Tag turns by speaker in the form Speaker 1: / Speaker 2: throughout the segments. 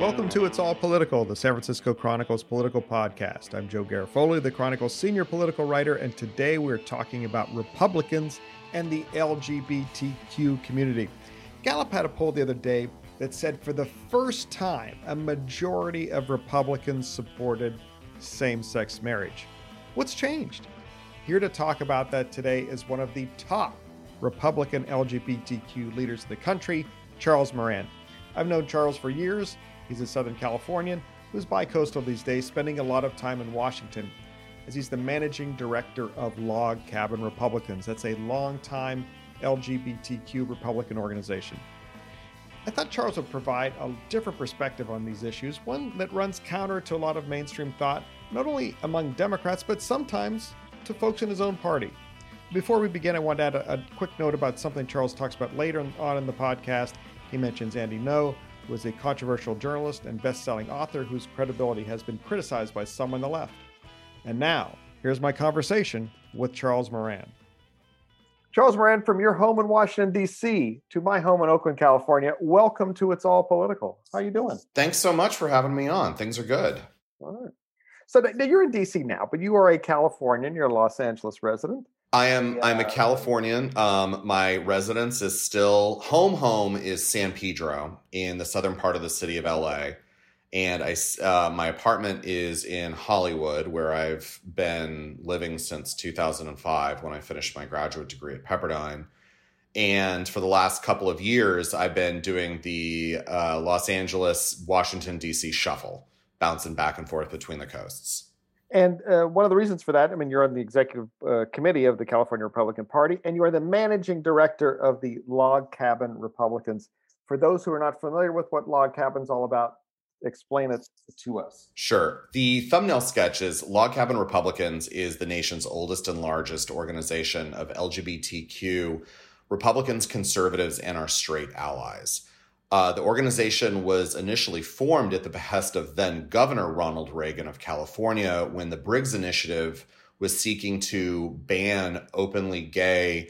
Speaker 1: Welcome to It's All Political, the San Francisco Chronicle's political podcast. I'm Joe Garofoli, the Chronicle's senior political writer, and today we're talking about Republicans and the LGBTQ community. Gallup had a poll the other day that said for the first time, a majority of Republicans supported same sex marriage. What's changed? Here to talk about that today is one of the top Republican LGBTQ leaders in the country, Charles Moran. I've known Charles for years. He's a Southern Californian who's bicoastal these days, spending a lot of time in Washington, as he's the managing director of Log Cabin Republicans. That's a long-time LGBTQ Republican organization. I thought Charles would provide a different perspective on these issues, one that runs counter to a lot of mainstream thought, not only among Democrats, but sometimes to folks in his own party. Before we begin, I want to add a, a quick note about something Charles talks about later on in the podcast. He mentions Andy Ngo, who is a controversial journalist and best selling author whose credibility has been criticized by some on the left. And now, here's my conversation with Charles Moran. Charles Moran, from your home in Washington, D.C. to my home in Oakland, California, welcome to It's All Political. How are you doing?
Speaker 2: Thanks so much for having me on. Things are good.
Speaker 1: All right. So now you're in D.C. now, but you are a Californian. You're a Los Angeles resident.
Speaker 2: I am. I'm a Californian. Um, my residence is still home. Home is San Pedro in the southern part of the city of LA, and I uh, my apartment is in Hollywood, where I've been living since 2005 when I finished my graduate degree at Pepperdine. And for the last couple of years, I've been doing the uh, Los Angeles, Washington D.C. shuffle, bouncing back and forth between the coasts.
Speaker 1: And uh, one of the reasons for that, I mean, you're on the executive uh, committee of the California Republican Party, and you are the managing director of the Log Cabin Republicans. For those who are not familiar with what Log Cabin's all about, explain it to us.
Speaker 2: Sure. The thumbnail sketch is Log Cabin Republicans is the nation's oldest and largest organization of LGBTQ Republicans, conservatives, and our straight allies. Uh, the organization was initially formed at the behest of then Governor Ronald Reagan of California when the Briggs Initiative was seeking to ban openly gay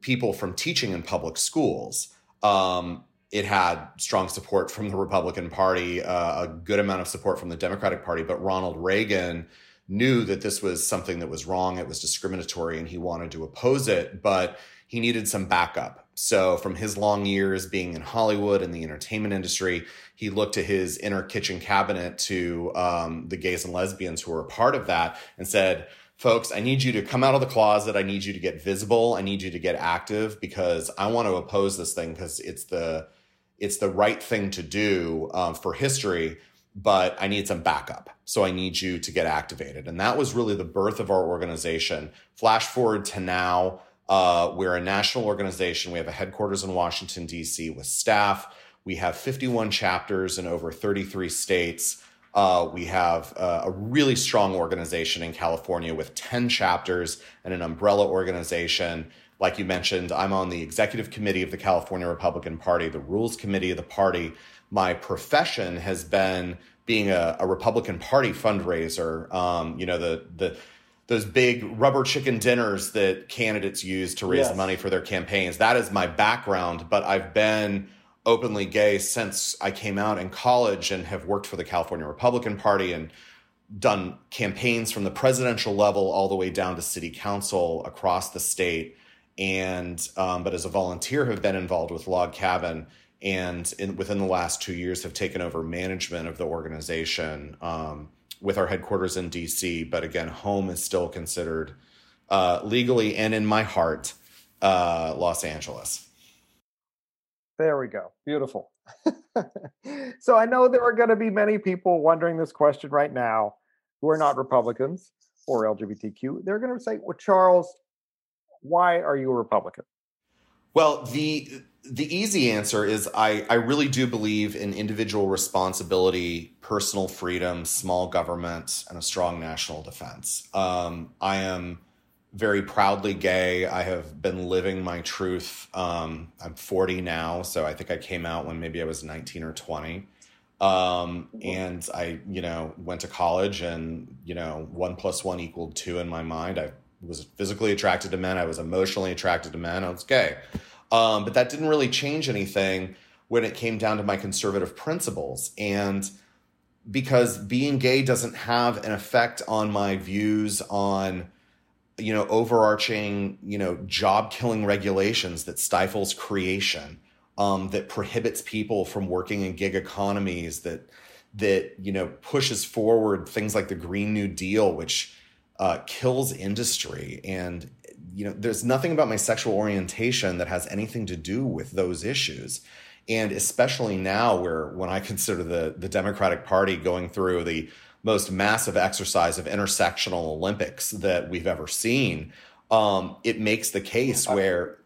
Speaker 2: people from teaching in public schools. Um, it had strong support from the Republican Party, uh, a good amount of support from the Democratic Party, but Ronald Reagan knew that this was something that was wrong, it was discriminatory, and he wanted to oppose it. But he needed some backup. So, from his long years being in Hollywood and the entertainment industry, he looked to his inner kitchen cabinet to um, the gays and lesbians who were a part of that and said, Folks, I need you to come out of the closet. I need you to get visible. I need you to get active because I want to oppose this thing because it's the it's the right thing to do um, for history but I need some backup. So I need you to get activated. And that was really the birth of our organization. Flash forward to now, uh, we're a national organization. We have a headquarters in Washington, D.C., with staff. We have 51 chapters in over 33 states. Uh, we have uh, a really strong organization in California with 10 chapters and an umbrella organization. Like you mentioned, I'm on the executive committee of the California Republican Party, the rules committee of the party. My profession has been being a, a Republican Party fundraiser. Um, you know, the the those big rubber chicken dinners that candidates use to raise yes. money for their campaigns. That is my background, but I've been openly gay since I came out in college and have worked for the California Republican Party and done campaigns from the presidential level all the way down to city council across the state. And um, but as a volunteer, have been involved with Log Cabin and in, within the last two years have taken over management of the organization. Um, with our headquarters in DC, but again, home is still considered uh, legally and in my heart, uh, Los Angeles.
Speaker 1: There we go. Beautiful. so I know there are going to be many people wondering this question right now who are not Republicans or LGBTQ. They're going to say, well, Charles, why are you a Republican?
Speaker 2: Well, the the easy answer is I, I really do believe in individual responsibility, personal freedom, small government, and a strong national defense. Um, I am very proudly gay. I have been living my truth. Um, I'm 40 now, so I think I came out when maybe I was 19 or 20. Um, and I, you know, went to college and, you know, one plus one equaled two in my mind. I was physically attracted to men. I was emotionally attracted to men. I was gay. Um, but that didn't really change anything when it came down to my conservative principles. And because being gay doesn't have an effect on my views on, you know, overarching, you know, job killing regulations that stifles creation, um, that prohibits people from working in gig economies, that that you know pushes forward things like the Green New Deal, which uh, kills industry and you know, there's nothing about my sexual orientation that has anything to do with those issues. And especially now, where when I consider the the Democratic Party going through the most massive exercise of intersectional Olympics that we've ever seen, um, it makes the case where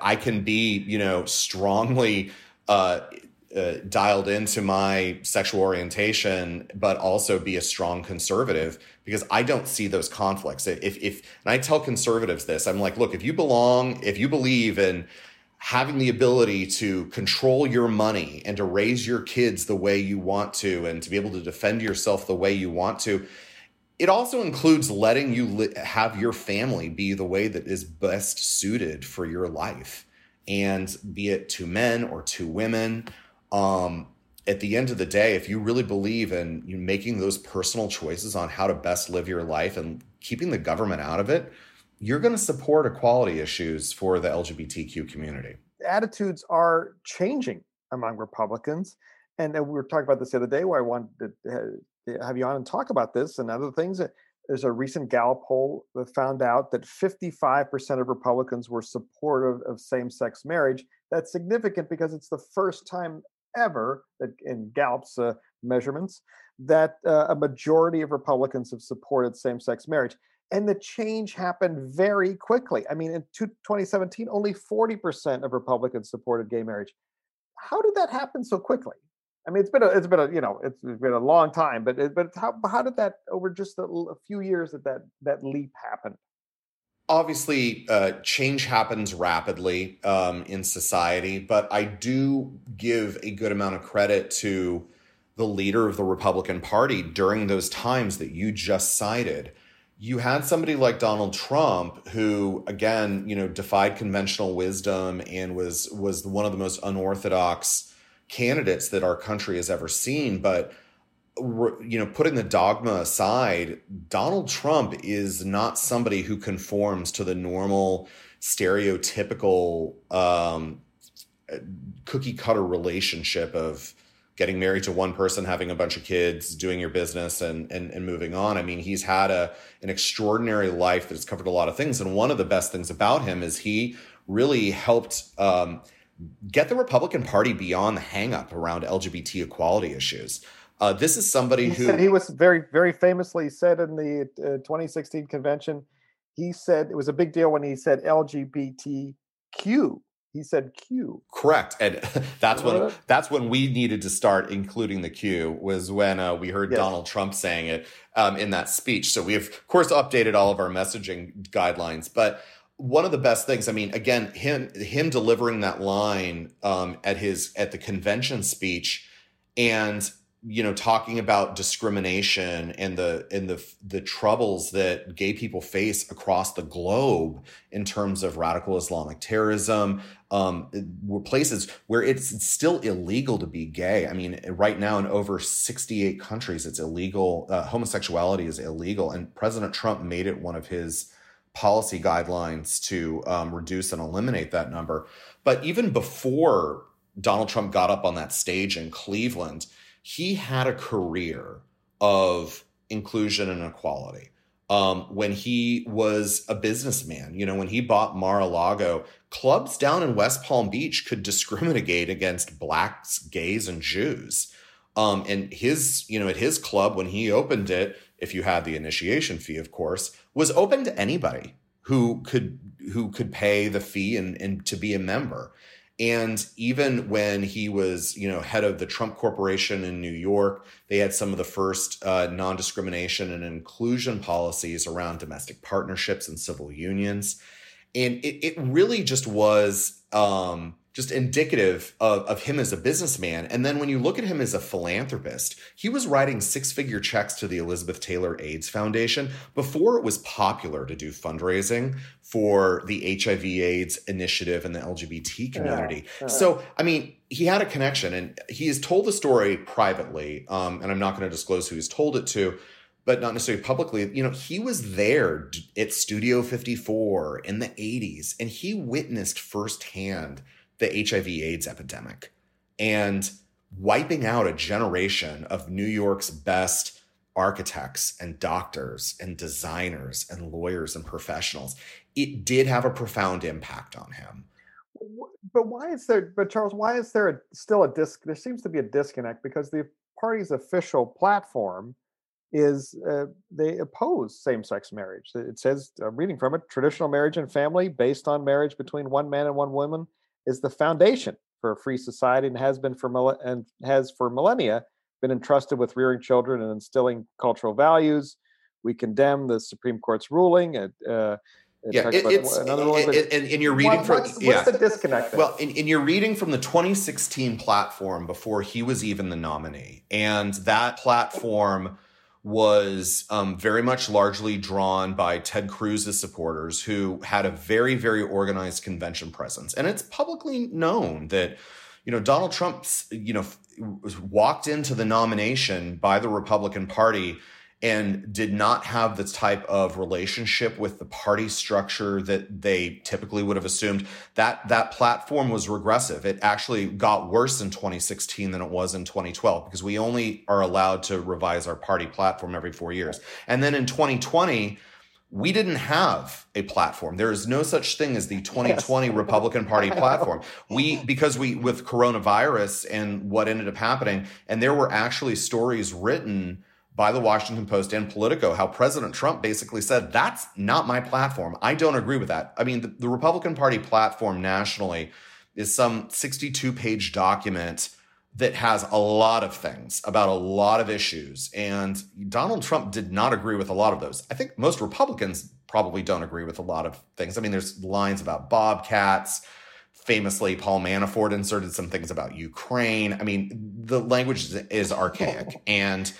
Speaker 2: I can be, you know, strongly uh, uh, dialed into my sexual orientation, but also be a strong conservative because I don't see those conflicts. If if and I tell conservatives this, I'm like, look, if you belong, if you believe in having the ability to control your money and to raise your kids the way you want to and to be able to defend yourself the way you want to it also includes letting you li- have your family be the way that is best suited for your life and be it two men or two women um, at the end of the day, if you really believe in you know, making those personal choices on how to best live your life and keeping the government out of it, you're going to support equality issues for the LGBTQ community.
Speaker 1: Attitudes are changing among Republicans. And we were talking about this the other day where I wanted to have you on and talk about this and other things. There's a recent Gallup poll that found out that 55% of Republicans were supportive of same sex marriage. That's significant because it's the first time ever in Gallup's uh, measurements that uh, a majority of Republicans have supported same-sex marriage. And the change happened very quickly. I mean, in 2017, only 40% of Republicans supported gay marriage. How did that happen so quickly? I mean, it's been a, it's been a, you know, it's been a long time, but it, but how how did that over just a, a few years that that that leap happened?
Speaker 2: Obviously uh, change happens rapidly um, in society but i do give a good amount of credit to the leader of the republican party during those times that you just cited. You had somebody like donald trump who again you know defied conventional wisdom and was was one of the most unorthodox candidates that our country has ever seen but you know, putting the dogma aside, Donald Trump is not somebody who conforms to the normal, stereotypical, um, cookie cutter relationship of getting married to one person, having a bunch of kids, doing your business, and and, and moving on. I mean, he's had a an extraordinary life that's covered a lot of things, and one of the best things about him is he really helped. Um, get the Republican Party beyond the hangup around LGBT equality issues. Uh, this is somebody
Speaker 1: he
Speaker 2: who
Speaker 1: he was very, very famously said in the uh, 2016 convention. He said it was a big deal when he said LGBTQ. He said Q.
Speaker 2: Correct, and that's when that's when we needed to start including the Q. Was when uh, we heard yes. Donald Trump saying it um, in that speech. So we have, of course, updated all of our messaging guidelines, but one of the best things i mean again him him delivering that line um, at his at the convention speech and you know talking about discrimination and the and the the troubles that gay people face across the globe in terms of radical islamic terrorism um places where it's still illegal to be gay. I mean right now in over 68 countries it's illegal uh, homosexuality is illegal. And president trump made it one of his policy guidelines to um, reduce and eliminate that number. But even before donald trump got up on that stage in cleveland he had a career of inclusion and equality. Um, when he was a businessman, you know, when he bought Mar-a-Lago, clubs down in West Palm Beach could discriminate against blacks, gays, and Jews. Um, and his, you know, at his club when he opened it, if you had the initiation fee, of course, was open to anybody who could who could pay the fee and, and to be a member. And even when he was, you know, head of the Trump Corporation in New York, they had some of the first uh, non-discrimination and inclusion policies around domestic partnerships and civil unions, and it, it really just was um, just indicative of, of him as a businessman. And then when you look at him as a philanthropist, he was writing six figure checks to the Elizabeth Taylor AIDS Foundation before it was popular to do fundraising for the HIV AIDS initiative and the LGBT community. Yeah, yeah. So, I mean, he had a connection and he has told the story privately. Um, and I'm not going to disclose who he's told it to but not necessarily publicly. You know, he was there at Studio 54 in the 80s and he witnessed firsthand the HIV AIDS epidemic and wiping out a generation of New York's best architects and doctors and designers and lawyers and professionals. It did have a profound impact on him.
Speaker 1: But why is there, but Charles, why is there a, still a disc? There seems to be a disconnect because the party's official platform is uh, they oppose same-sex marriage. It says, I'm reading from it, traditional marriage and family based on marriage between one man and one woman is the foundation for a free society and has been for and has for millennia been entrusted with rearing children and instilling cultural values. We condemn the Supreme Court's ruling. Uh,
Speaker 2: yeah, it, it's another one. And, and, you're reading what, from
Speaker 1: what's,
Speaker 2: yeah.
Speaker 1: what's the disconnect?
Speaker 2: Well, and, and you're reading from the 2016 platform before he was even the nominee, and that platform was um, very much largely drawn by Ted Cruz's supporters, who had a very, very organized convention presence. And it's publicly known that, you know, Donald Trump's, you know, walked into the nomination by the Republican Party and did not have the type of relationship with the party structure that they typically would have assumed that that platform was regressive it actually got worse in 2016 than it was in 2012 because we only are allowed to revise our party platform every 4 years and then in 2020 we didn't have a platform. There is no such thing as the 2020 yes. Republican Party platform. We, because we, with coronavirus and what ended up happening, and there were actually stories written by the Washington Post and Politico how President Trump basically said, that's not my platform. I don't agree with that. I mean, the, the Republican Party platform nationally is some 62 page document that has a lot of things about a lot of issues. And Donald Trump did not agree with a lot of those. I think most Republicans probably don't agree with a lot of things. I mean, there's lines about bobcats. Famously, Paul Manafort inserted some things about Ukraine. I mean, the language is archaic. And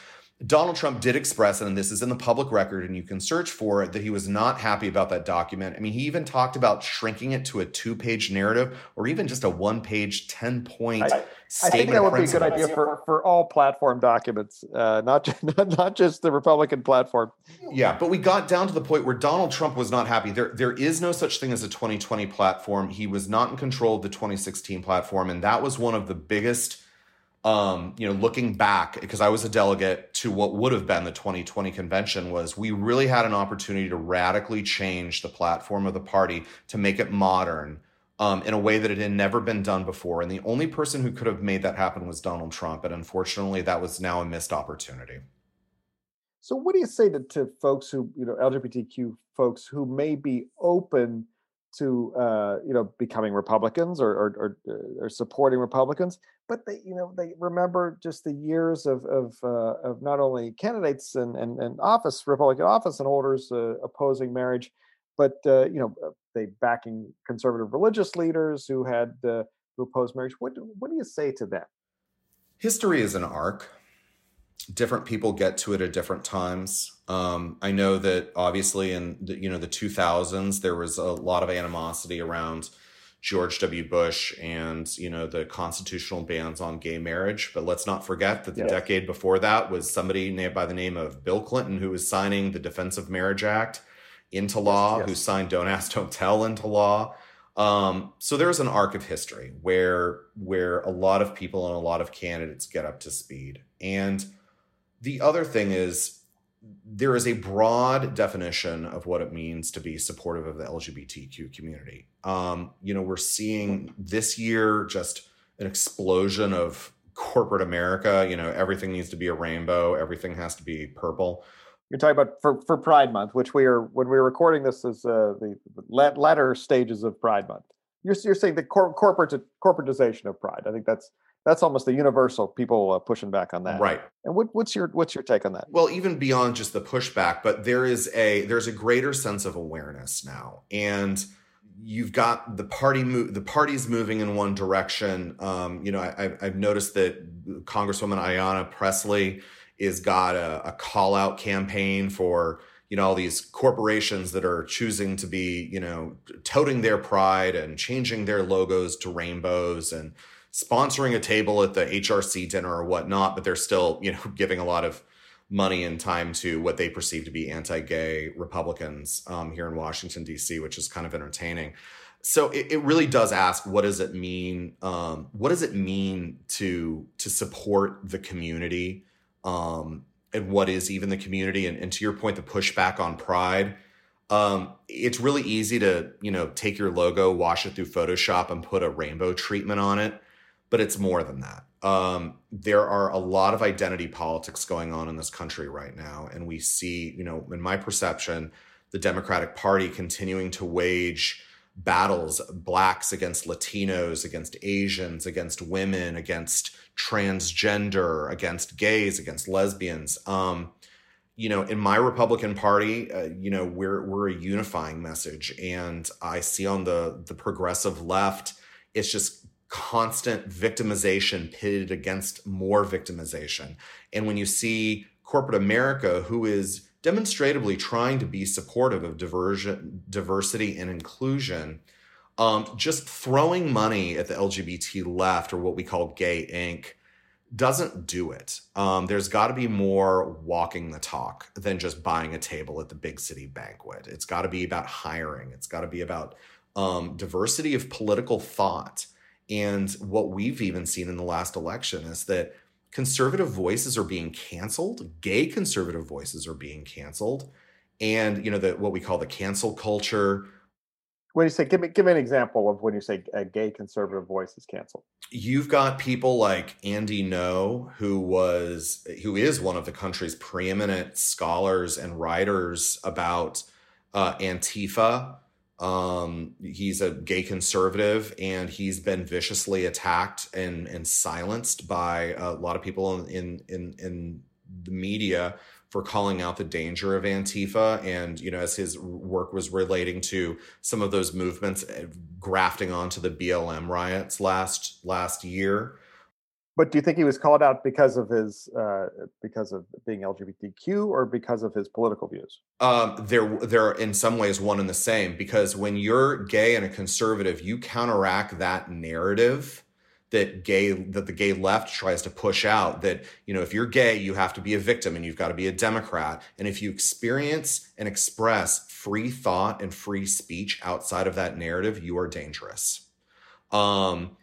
Speaker 2: Donald Trump did express, and this is in the public record, and you can search for it, that he was not happy about that document. I mean, he even talked about shrinking it to a two page narrative or even just a one page, 10 point I,
Speaker 1: I think that would be a good idea for, for all platform documents, uh, not, just, not just the Republican platform.
Speaker 2: Yeah, but we got down to the point where Donald Trump was not happy. There, there is no such thing as a 2020 platform. He was not in control of the 2016 platform, and that was one of the biggest um, you know, looking back, because I was a delegate to what would have been the 2020 convention, was we really had an opportunity to radically change the platform of the party to make it modern um, in a way that it had never been done before. And the only person who could have made that happen was Donald Trump. And unfortunately, that was now a missed opportunity.
Speaker 1: So, what do you say to, to folks who, you know, LGBTQ folks who may be open to uh, you know becoming Republicans or, or, or uh, or supporting Republicans, but they you know they remember just the years of of uh, of not only candidates and, and and office Republican office and holders uh, opposing marriage, but uh, you know uh, they backing conservative religious leaders who had who opposed marriage. What what do you say to them?
Speaker 2: History is an arc different people get to it at different times. Um, I know that obviously in the, you know the 2000s there was a lot of animosity around George W. Bush and you know the constitutional bans on gay marriage. But let's not forget that the yes. decade before that was somebody named by the name of Bill Clinton who was signing the Defense of Marriage Act into law, yes. who signed Don't Ask, Don't Tell into law. Um, so there's an arc of history where where a lot of people and a lot of candidates get up to speed and the other thing is there is a broad definition of what it means to be supportive of the LGBTQ community. Um, you know, we're seeing this year just an explosion of corporate America. You know, everything needs to be a rainbow, everything has to be purple.
Speaker 1: You're talking about for, for Pride Month, which we are when we are recording this is uh, the latter stages of Pride Month. You're, you're saying the cor- corporate corporatization of Pride. I think that's that's almost the universal people uh, pushing back on that.
Speaker 2: Right.
Speaker 1: And what, what's your what's your take on that?
Speaker 2: Well, even beyond just the pushback, but there is a there's a greater sense of awareness now, and you've got the party mo- the party's moving in one direction. Um, you know, I, have noticed that Congresswoman Ayanna Pressley is got a, a call out campaign for you know all these corporations that are choosing to be you know toting their pride and changing their logos to rainbows and sponsoring a table at the HRC dinner or whatnot, but they're still you know giving a lot of money and time to what they perceive to be anti-gay Republicans um, here in Washington D.C., which is kind of entertaining. So it, it really does ask, what does it mean? Um, what does it mean to to support the community? Um, and what is even the community? And, and to your point, the pushback on pride. Um, it's really easy to you know take your logo, wash it through Photoshop, and put a rainbow treatment on it but it's more than that. Um, there are a lot of identity politics going on in this country right now. And we see, you know, in my perception, the Democratic Party continuing to wage battles blacks against Latinos, against Asians, against women, against transgender, against gays, against lesbians. Um, you know, in my Republican Party, uh, you know, we're we're a unifying message, and I see on the the progressive left, it's just constant victimization pitted against more victimization. And when you see corporate America, who is demonstrably trying to be supportive of diversion, diversity and inclusion, um, just throwing money at the LGBT left or what we call gay Inc. doesn't do it. Um, there's got to be more walking the talk than just buying a table at the big city banquet. It's got to be about hiring. It's got to be about um, diversity of political thought and what we've even seen in the last election is that conservative voices are being canceled, gay conservative voices are being canceled, and you know the what we call the cancel culture.
Speaker 1: When you say, give me give me an example of when you say a gay conservative voice is canceled.
Speaker 2: You've got people like Andy Ngo, who was who is one of the country's preeminent scholars and writers about uh, Antifa um, he's a gay conservative and he's been viciously attacked and, and silenced by a lot of people in, in, in the media for calling out the danger of Antifa. And, you know, as his work was relating to some of those movements eh, grafting onto the BLM riots last, last year.
Speaker 1: But do you think he was called out because of his uh, because of being LGBTQ or because of his political views?
Speaker 2: Um, they're they're in some ways one and the same because when you're gay and a conservative, you counteract that narrative that gay that the gay left tries to push out that you know if you're gay you have to be a victim and you've got to be a democrat and if you experience and express free thought and free speech outside of that narrative you are dangerous um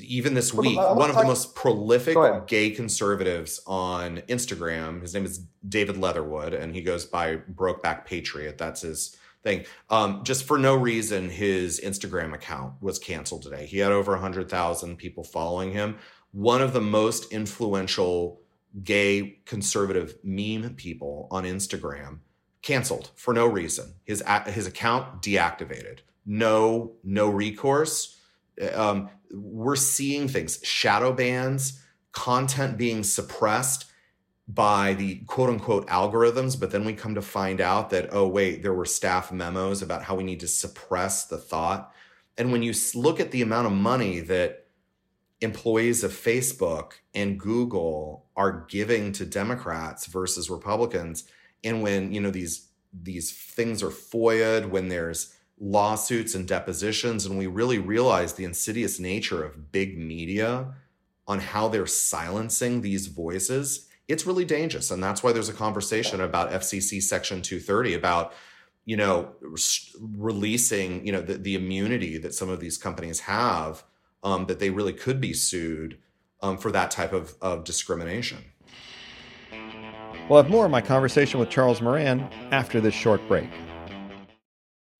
Speaker 2: even this week, one of the most prolific gay conservatives on Instagram, his name is David Leatherwood, and he goes by Brokeback Patriot. That's his thing. Um, just for no reason, his Instagram account was canceled today. He had over 100,000 people following him. One of the most influential gay conservative meme people on Instagram canceled for no reason. His his account deactivated. No no recourse um, we're seeing things shadow bans content being suppressed by the quote unquote algorithms but then we come to find out that oh wait there were staff memos about how we need to suppress the thought. And when you look at the amount of money that employees of Facebook and Google are giving to Democrats versus Republicans and when you know these these things are foia when there's lawsuits and depositions, and we really realize the insidious nature of big media on how they're silencing these voices, it's really dangerous. And that's why there's a conversation about FCC Section 230 about you know releasing you know the, the immunity that some of these companies have um, that they really could be sued um, for that type of, of discrimination.
Speaker 1: We'll have more of my conversation with Charles Moran after this short break.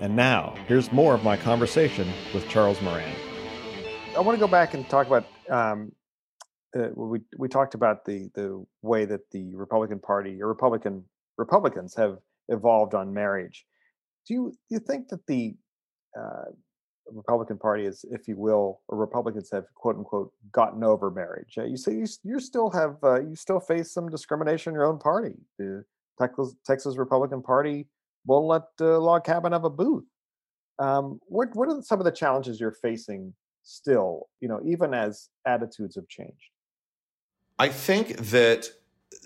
Speaker 1: And now, here's more of my conversation with Charles Moran. I want to go back and talk about um, uh, we we talked about the the way that the Republican Party or Republican Republicans have evolved on marriage. Do you do you think that the uh, Republican Party is, if you will, or Republicans have quote unquote gotten over marriage? Uh, you say you, you still have uh, you still face some discrimination in your own party. The Texas, Texas Republican Party won't let uh, log cabin have a booth. Um, what what are some of the challenges you're facing still? You know, even as attitudes have changed.
Speaker 2: I think that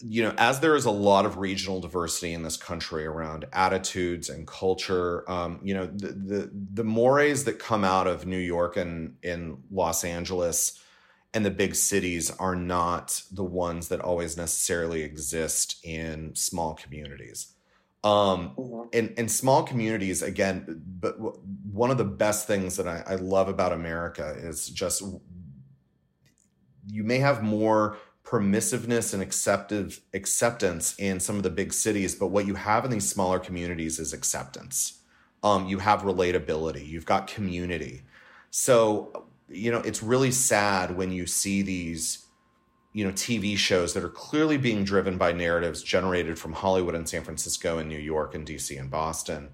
Speaker 2: you know, as there is a lot of regional diversity in this country around attitudes and culture, um, you know, the, the, the mores that come out of New York and in Los Angeles and the big cities are not the ones that always necessarily exist in small communities. Um, mm-hmm. in, in small communities, again, but one of the best things that I, I love about America is just you may have more permissiveness and acceptive acceptance in some of the big cities, but what you have in these smaller communities is acceptance. Um, you have relatability, you've got community. So, you know, it's really sad when you see these, you know, TV shows that are clearly being driven by narratives generated from Hollywood and San Francisco and New York and DC and Boston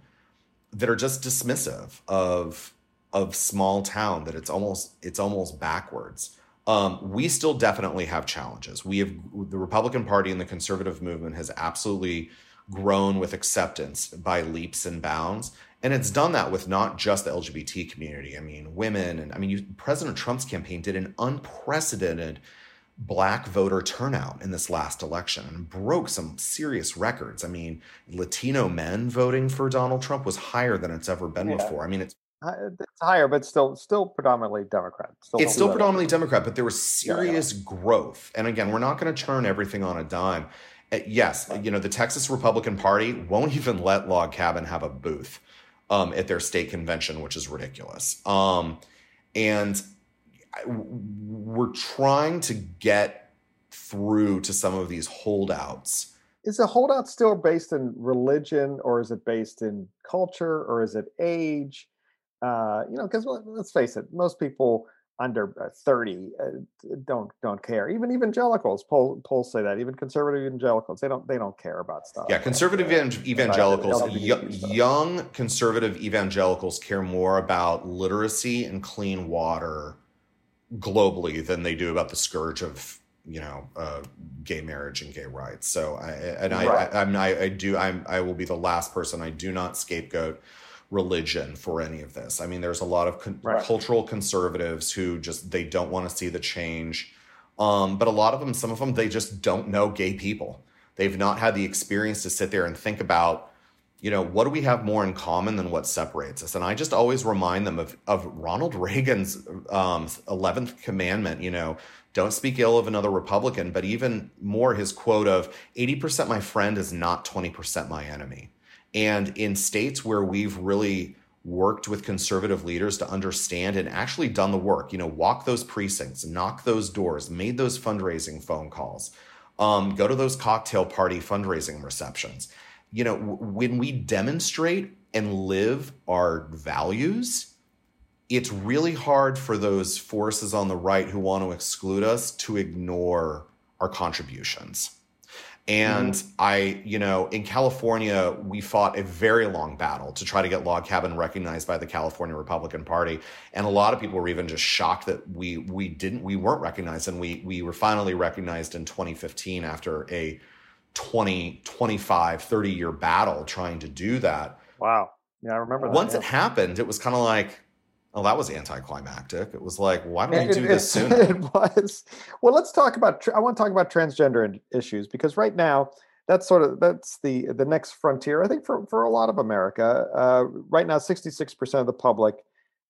Speaker 2: that are just dismissive of of small town that it's almost it's almost backwards um, we still definitely have challenges. We have the Republican Party and the conservative movement has absolutely grown with acceptance by leaps and bounds. And it's done that with not just the LGBT community. I mean, women, and I mean, you, President Trump's campaign did an unprecedented black voter turnout in this last election and broke some serious records. I mean, Latino men voting for Donald Trump was higher than it's ever been yeah. before. I mean, it's
Speaker 1: it's higher, but still still predominantly Democrat.
Speaker 2: Still it's still predominantly Democrat, but there was serious yeah, yeah. growth. And again, we're not going to turn everything on a dime. Uh, yes, you know the Texas Republican Party won't even let Log Cabin have a booth um, at their state convention, which is ridiculous. Um, and we're trying to get through to some of these holdouts.
Speaker 1: Is the holdout still based in religion, or is it based in culture, or is it age? Uh, you know, because let's face it, most people under uh, 30 uh, don't don't care even evangelicals poll, polls say that even conservative evangelicals they don't they don't care about stuff
Speaker 2: yeah conservative like, evangelicals uh, young conservative evangelicals care more about literacy and clean water globally than they do about the scourge of you know uh, gay marriage and gay rights so i and I, right. I, I'm, I, I do i'm i will be the last person i do not scapegoat religion for any of this. I mean, there's a lot of con- right. cultural conservatives who just they don't want to see the change. Um, but a lot of them, some of them, they just don't know gay people. They've not had the experience to sit there and think about, you know, what do we have more in common than what separates us? And I just always remind them of of Ronald Reagan's um, 11th commandment, you know, don't speak ill of another Republican, but even more his quote of 80% my friend is not 20% my enemy. And in states where we've really worked with conservative leaders to understand and actually done the work, you know, walk those precincts, knock those doors, made those fundraising phone calls, um, go to those cocktail party fundraising receptions. You know, when we demonstrate and live our values, it's really hard for those forces on the right who want to exclude us to ignore our contributions. And mm-hmm. I, you know, in California, we fought a very long battle to try to get log cabin recognized by the California Republican Party. And a lot of people were even just shocked that we we didn't we weren't recognized and we we were finally recognized in 2015 after a 20 25 30 year battle trying to do that.
Speaker 1: Wow. Yeah, I remember that.
Speaker 2: Once
Speaker 1: yeah.
Speaker 2: it happened, it was kind of like Oh, that was anticlimactic. It was like, why don't we do
Speaker 1: it,
Speaker 2: this sooner?
Speaker 1: It was. Well, let's talk about. I want to talk about transgender issues because right now, that's sort of that's the the next frontier. I think for for a lot of America, uh, right now, sixty six percent of the public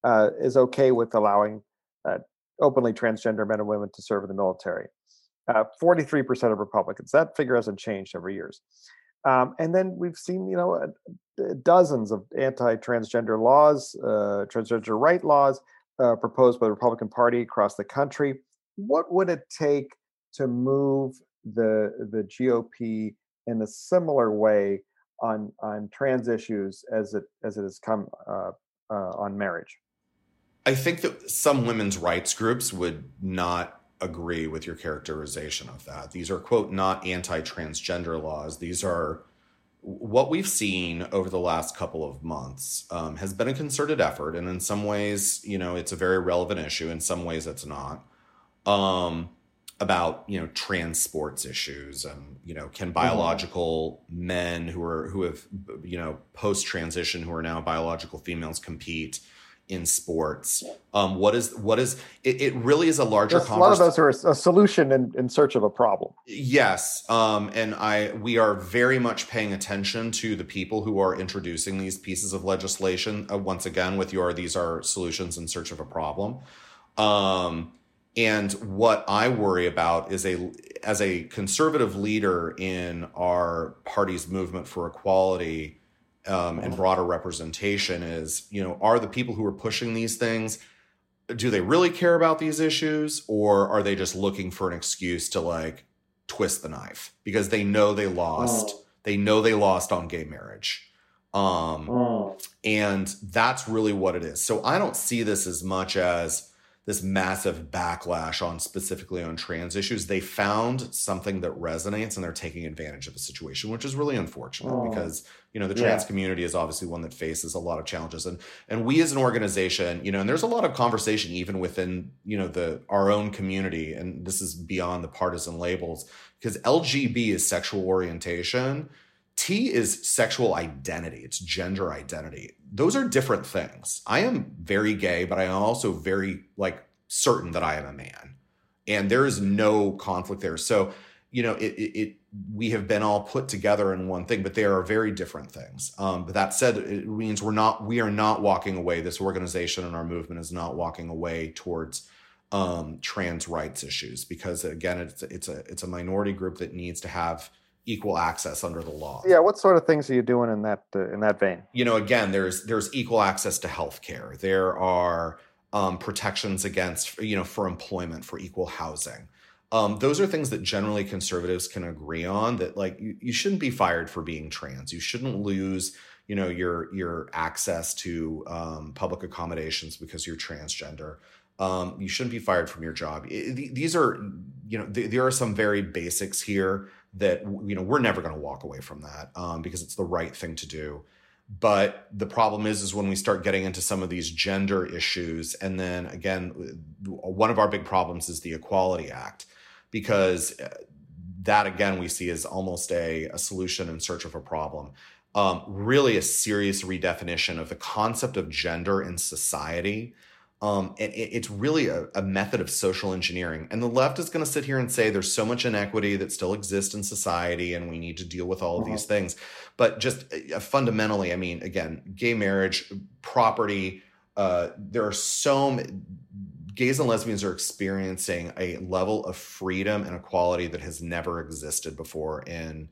Speaker 1: uh, is okay with allowing uh, openly transgender men and women to serve in the military. Uh, 43% of Republicans. That figure hasn't changed over years. Um, and then we've seen, you know, uh, dozens of anti-transgender laws, uh, transgender right laws uh, proposed by the Republican Party across the country. What would it take to move the the GOP in a similar way on on trans issues as it as it has come uh, uh, on marriage?
Speaker 2: I think that some women's rights groups would not agree with your characterization of that. These are, quote, not anti transgender laws. These are what we've seen over the last couple of months um, has been a concerted effort. And in some ways, you know, it's a very relevant issue. In some ways, it's not. Um, about you know trans sports issues and you know can mm-hmm. biological mm-hmm. men who are who have you know post transition who are now biological females compete in sports. Um, what is what is it, it really is a larger.
Speaker 1: Yes, a lot of those are a, solution in, in search of a problem.
Speaker 2: Yes, um, and I we are very much paying attention to the people who are introducing these pieces of legislation. Uh, once again, with your these are solutions in search of a problem. Um, and what I worry about is a as a conservative leader in our party's movement for equality um, and broader representation is you know are the people who are pushing these things do they really care about these issues or are they just looking for an excuse to like twist the knife because they know they lost oh. they know they lost on gay marriage um, oh. and that's really what it is so i don't see this as much as this massive backlash on specifically on trans issues. They found something that resonates and they're taking advantage of the situation, which is really unfortunate oh, because, you know, the trans yeah. community is obviously one that faces a lot of challenges. And and we as an organization, you know, and there's a lot of conversation even within, you know, the our own community, and this is beyond the partisan labels, because LGB is sexual orientation T is sexual identity, it's gender identity. Those are different things. I am very gay, but I am also very like certain that I am a man. And there is no conflict there. So, you know, it, it, it we have been all put together in one thing, but they are very different things. Um, but that said, it means we're not we are not walking away. This organization and our movement is not walking away towards um, trans rights issues because again, it's it's a it's a minority group that needs to have equal access under the law.
Speaker 1: Yeah, what sort of things are you doing in that uh, in that vein?
Speaker 2: You know, again, there's there's equal access to health care. There are um, protections against you know for employment for equal housing. Um, those are things that generally conservatives can agree on. That like you, you shouldn't be fired for being trans. You shouldn't lose you know your your access to um, public accommodations because you're transgender. Um, you shouldn't be fired from your job. It, these are, you know, th- there are some very basics here that you know we're never going to walk away from that um, because it's the right thing to do. But the problem is is when we start getting into some of these gender issues and then again one of our big problems is the equality act because uh, that again we see as almost a, a solution in search of a problem. Um, really a serious redefinition of the concept of gender in society um, and it, it's really a, a, method of social engineering. And the left is going to sit here and say there's so much inequity that still exists in society, and we need to deal with all of these uh-huh. things. But just uh, fundamentally, I mean, again, gay marriage, property, uh, there are so many gays and lesbians are experiencing a level of freedom and equality that has never existed before in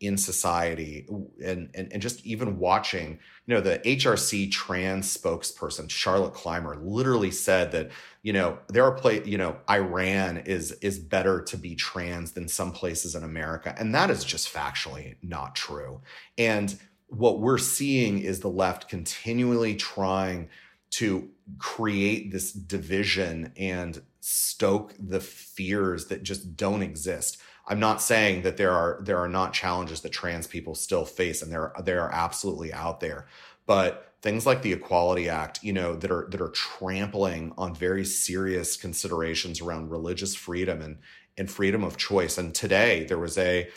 Speaker 2: in society and, and and just even watching you know the hrc trans spokesperson charlotte clymer literally said that you know there are play you know iran is is better to be trans than some places in america and that is just factually not true. And what we're seeing is the left continually trying to create this division and stoke the fears that just don't exist I'm not saying that there are there are not challenges that trans people still face, and they're they are absolutely out there. But things like the Equality Act, you know, that are that are trampling on very serious considerations around religious freedom and and freedom of choice. And today there was a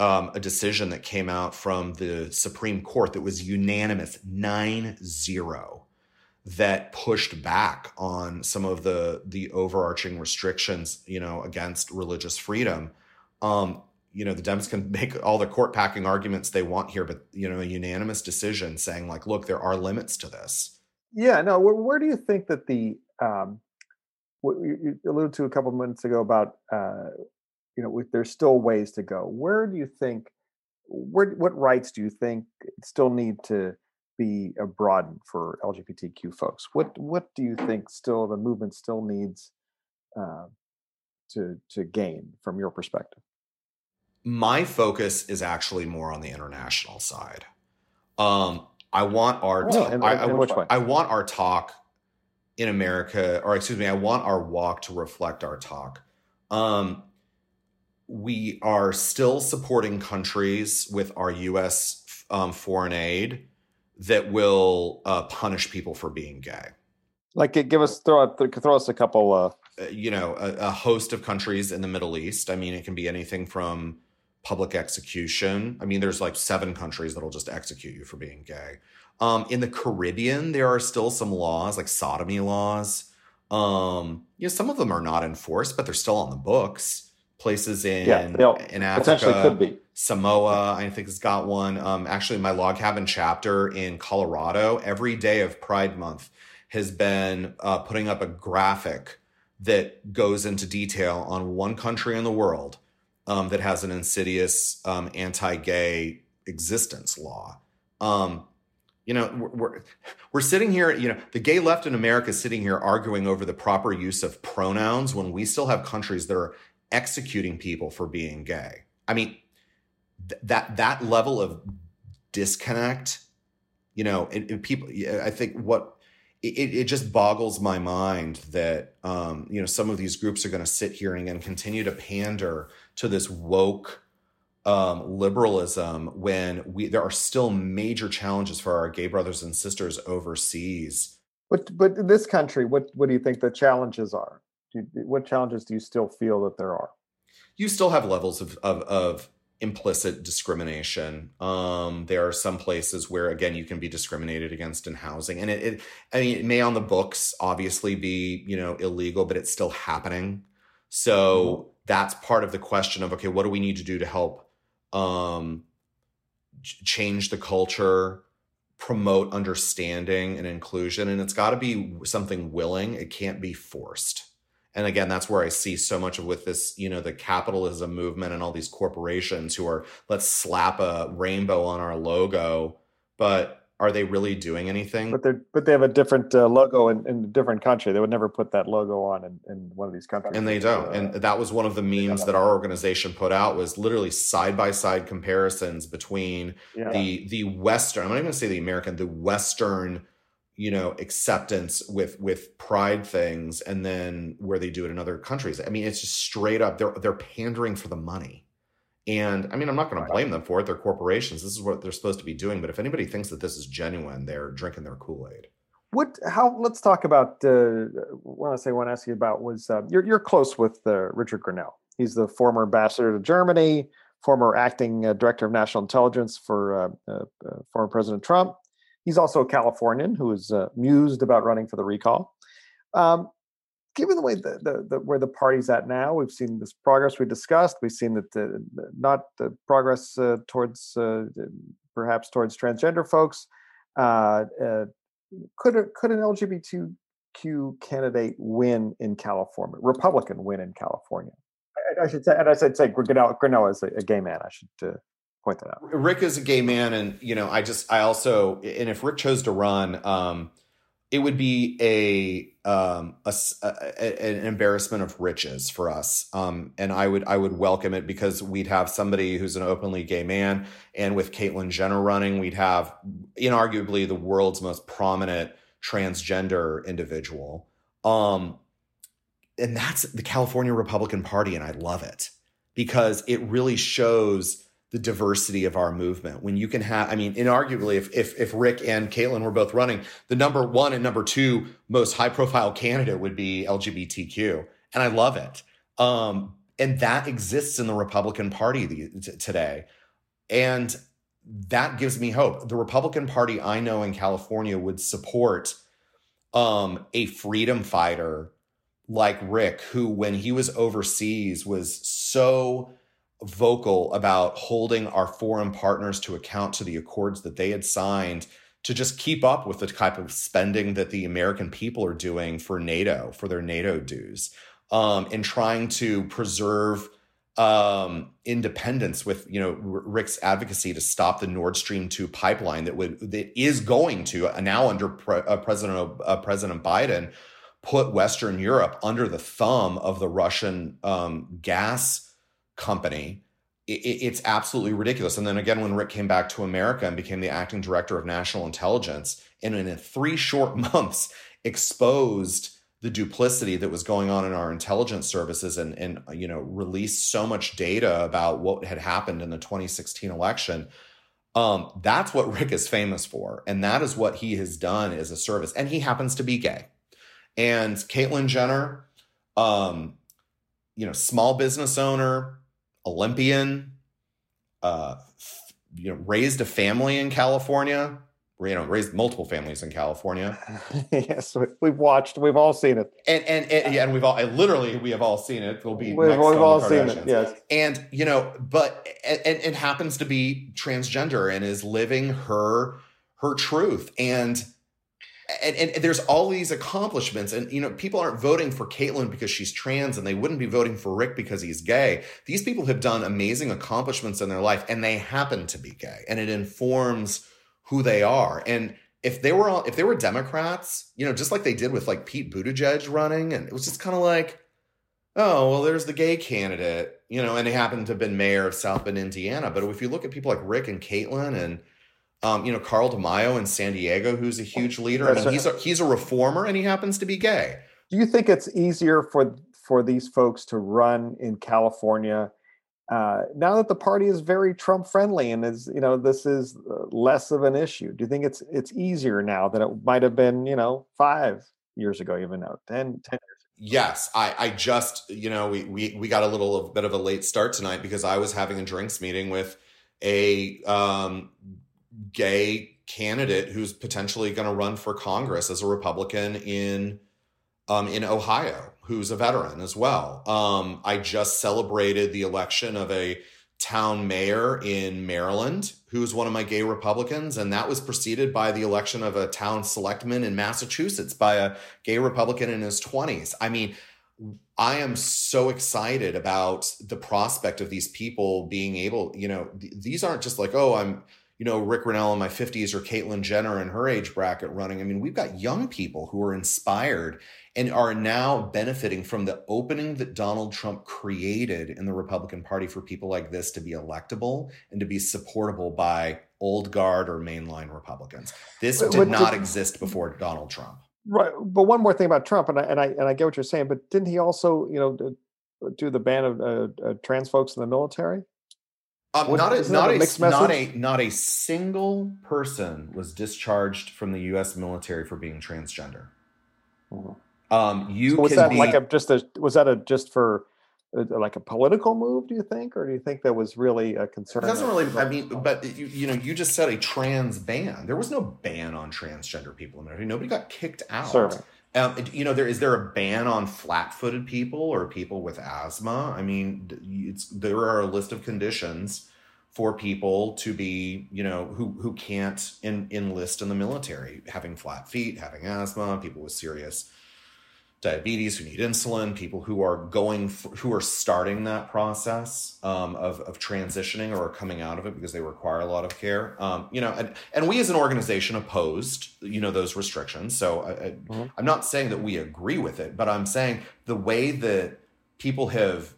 Speaker 2: um, a decision that came out from the Supreme Court that was unanimous, 9-0 that pushed back on some of the the overarching restrictions, you know, against religious freedom um, you know, the Dems can make all the court packing arguments they want here, but you know, a unanimous decision saying like, look, there are limits to this.
Speaker 1: Yeah, no. Where, where do you think that the um, what you alluded to a couple of minutes ago about uh, you know, there's still ways to go. Where do you think, where, what rights do you think still need to be broadened for LGBTQ folks? What, what do you think still the movement still needs uh, to to gain from your perspective?
Speaker 2: My focus is actually more on the international side. Um, I want our
Speaker 1: oh, in, I, in
Speaker 2: I, I want our talk in America, or excuse me, I want our walk to reflect our talk. Um, we are still supporting countries with our U.S. Um, foreign aid that will uh, punish people for being gay.
Speaker 1: Like, give us throw throw us a couple. Uh...
Speaker 2: Uh, you know, a, a host of countries in the Middle East. I mean, it can be anything from public execution. I mean, there's like seven countries that'll just execute you for being gay. Um, in the Caribbean, there are still some laws like sodomy laws. Um, you know, some of them are not enforced, but they're still on the books. Places in
Speaker 1: yeah,
Speaker 2: in Africa, could be. Samoa, I think has got one. Um, actually, my log cabin chapter in Colorado, every day of Pride Month has been uh, putting up a graphic that goes into detail on one country in the world um, that has an insidious um, anti-gay existence law. Um, you know, we're, we're sitting here, you know, the gay left in America is sitting here arguing over the proper use of pronouns when we still have countries that are executing people for being gay. I mean, th- that that level of disconnect, you know, and, and people, I think what it, it just boggles my mind that um, you know some of these groups are going to sit here and continue to pander to this woke um, liberalism when we there are still major challenges for our gay brothers and sisters overseas.
Speaker 1: But but in this country, what what do you think the challenges are? You, what challenges do you still feel that there are?
Speaker 2: You still have levels of of, of implicit discrimination. Um, there are some places where again you can be discriminated against in housing, and it, it I mean it may on the books obviously be you know illegal, but it's still happening. So mm-hmm. that's part of the question of okay, what do we need to do to help um, change the culture, promote understanding and inclusion. And it's got to be something willing, it can't be forced. And again, that's where I see so much of with this, you know, the capitalism movement and all these corporations who are, let's slap a rainbow on our logo. But are they really doing anything?
Speaker 1: But they but they have a different uh, logo in, in a different country. They would never put that logo on in, in one of these countries.
Speaker 2: And they don't. Uh, and that was one of the memes that our organization put out was literally side by side comparisons between yeah. the the Western. I'm not even going to say the American, the Western, you know, acceptance with with pride things, and then where they do it in other countries. I mean, it's just straight up. They're they're pandering for the money. And I mean, I'm not going to blame them for it. They're corporations. This is what they're supposed to be doing. But if anybody thinks that this is genuine, they're drinking their Kool Aid.
Speaker 1: What? How? Let's talk about. Uh, what I say. Want to ask you about was uh, you're you're close with uh, Richard Grenell. He's the former ambassador to Germany, former acting uh, director of national intelligence for uh, uh, former President Trump. He's also a Californian who is mused about running for the recall. Um, given the way the, the, the, where the party's at now, we've seen this progress we discussed. We've seen that the, not the progress uh, towards uh, perhaps towards transgender folks. Uh, uh, could could an LGBTQ candidate win in California? Republican win in California? I, I should say, and I said say Grenell, Grenell is a, a, gay man. I should uh, point that out.
Speaker 2: Rick is a gay man, and you know, I just I also and if Rick chose to run. Um, it would be a, um, a, a, an embarrassment of riches for us, um, and I would I would welcome it because we'd have somebody who's an openly gay man, and with Caitlyn Jenner running, we'd have inarguably the world's most prominent transgender individual, um, and that's the California Republican Party, and I love it because it really shows the diversity of our movement. When you can have, I mean, inarguably, if if if Rick and Caitlyn were both running, the number one and number two most high profile candidate would be LGBTQ, and I love it. Um, and that exists in the Republican Party the, t- today, and that gives me hope. The Republican Party I know in California would support um, a freedom fighter like Rick, who when he was overseas was so vocal about holding our foreign partners to account to the accords that they had signed to just keep up with the type of spending that the American people are doing for NATO, for their NATO dues, um, and trying to preserve um, independence with you know Rick's advocacy to stop the Nord Stream two pipeline that would that is going to uh, now under pre, uh, President uh, President Biden put Western Europe under the thumb of the Russian um, gas company. It, it's absolutely ridiculous. And then again, when Rick came back to America and became the acting director of national intelligence, and in three short months exposed the duplicity that was going on in our intelligence services and and you know released so much data about what had happened in the 2016 election um, that's what rick is famous for and that is what he has done as a service and he happens to be gay and caitlyn jenner um, you know small business owner olympian uh, you know raised a family in california you know raised multiple families in California.
Speaker 1: yes, we've watched, we've all seen it,
Speaker 2: and and and, yeah, and we've all literally we have all seen it. Will be
Speaker 1: we've, we've all seen it, yes.
Speaker 2: And you know, but and, and happens to be transgender and is living her her truth and. And, and, there's all these accomplishments and you know people aren't voting for caitlyn because she's trans and they wouldn't be voting for rick because he's gay these people have done amazing accomplishments in their life and they happen to be gay and it informs who they are. And if they were all, if they were Democrats, you know, just like they did with like Pete Buttigieg running, and it was just kind of like, oh, well, there's the gay candidate, you know, and he happened to have been mayor of South Bend, Indiana. But if you look at people like Rick and Caitlyn and um, you know, Carl DeMaio in San Diego, who's a huge leader. I mean, he's a he's a reformer and he happens to be gay.
Speaker 1: Do you think it's easier for for these folks to run in California uh, now that the party is very Trump friendly and is you know this is uh, less of an issue, do you think it's it's easier now than it might have been you know five years ago, even now 10, 10 years? Ago?
Speaker 2: Yes, I I just you know we we we got a little bit of a late start tonight because I was having a drinks meeting with a um, gay candidate who's potentially going to run for Congress as a Republican in um, in Ohio who's a veteran as well. Um, I just celebrated the election of a town mayor in Maryland who's one of my gay Republicans, and that was preceded by the election of a town selectman in Massachusetts by a gay Republican in his 20s. I mean, I am so excited about the prospect of these people being able, you know, th- these aren't just like, oh, I'm, you know, Rick Grenell in my 50s or Caitlyn Jenner in her age bracket running. I mean, we've got young people who are inspired and are now benefiting from the opening that Donald Trump created in the Republican Party for people like this to be electable and to be supportable by old guard or mainline Republicans. This did what, not did, exist before Donald Trump.
Speaker 1: Right, but one more thing about Trump, and I and I and I get what you're saying, but didn't he also, you know, do the ban of uh, uh, trans folks in the military?
Speaker 2: Um, what, not a, not a, a not a not a single person was discharged from the U.S. military for being transgender. Mm-hmm. Um, you
Speaker 1: so was
Speaker 2: that
Speaker 1: be, like a just a was that a just for uh, like a political move? Do you think, or do you think that was really a concern?
Speaker 2: It doesn't really. I mean, but you, you know, you just said a trans ban. There was no ban on transgender people in America. Nobody got kicked out. Um, you know, there is there a ban on flat-footed people or people with asthma? I mean, it's there are a list of conditions for people to be, you know, who who can't in, enlist in the military, having flat feet, having asthma, people with serious diabetes who need insulin, people who are going for, who are starting that process um, of, of transitioning or coming out of it because they require a lot of care. Um, you know, and, and we as an organization opposed, you know, those restrictions. So I, I, mm-hmm. I'm not saying that we agree with it, but I'm saying the way that people have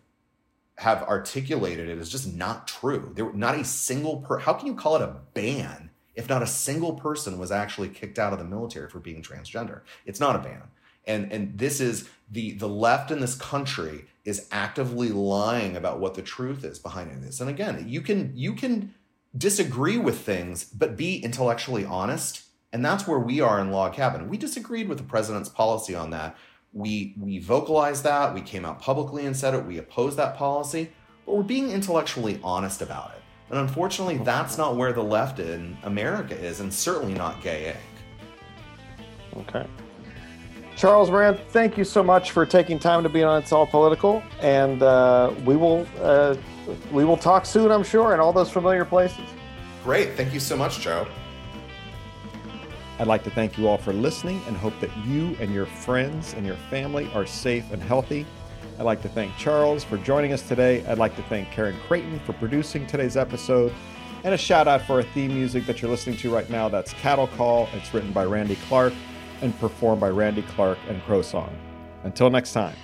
Speaker 2: have articulated it is just not true. There not a single per. How can you call it a ban if not a single person was actually kicked out of the military for being transgender? It's not a ban and and this is the the left in this country is actively lying about what the truth is behind this. And again you can you can disagree with things but be intellectually honest. And that's where we are in log cabin. We disagreed with the president's policy on that. We we vocalized that. We came out publicly and said it. We opposed that policy but we're being intellectually honest about it. And unfortunately that's not where the left in america is and certainly not gay
Speaker 1: okay Charles Moran, thank you so much for taking time to be on It's All Political, and uh, we will uh, we will talk soon, I'm sure, in all those familiar places.
Speaker 2: Great, thank you so much, Joe.
Speaker 1: I'd like to thank you all for listening and hope that you and your friends and your family are safe and healthy. I'd like to thank Charles for joining us today. I'd like to thank Karen Creighton for producing today's episode. And a shout out for our theme music that you're listening to right now. That's Cattle Call. It's written by Randy Clark and performed by Randy Clark and Crow Song. Until next time.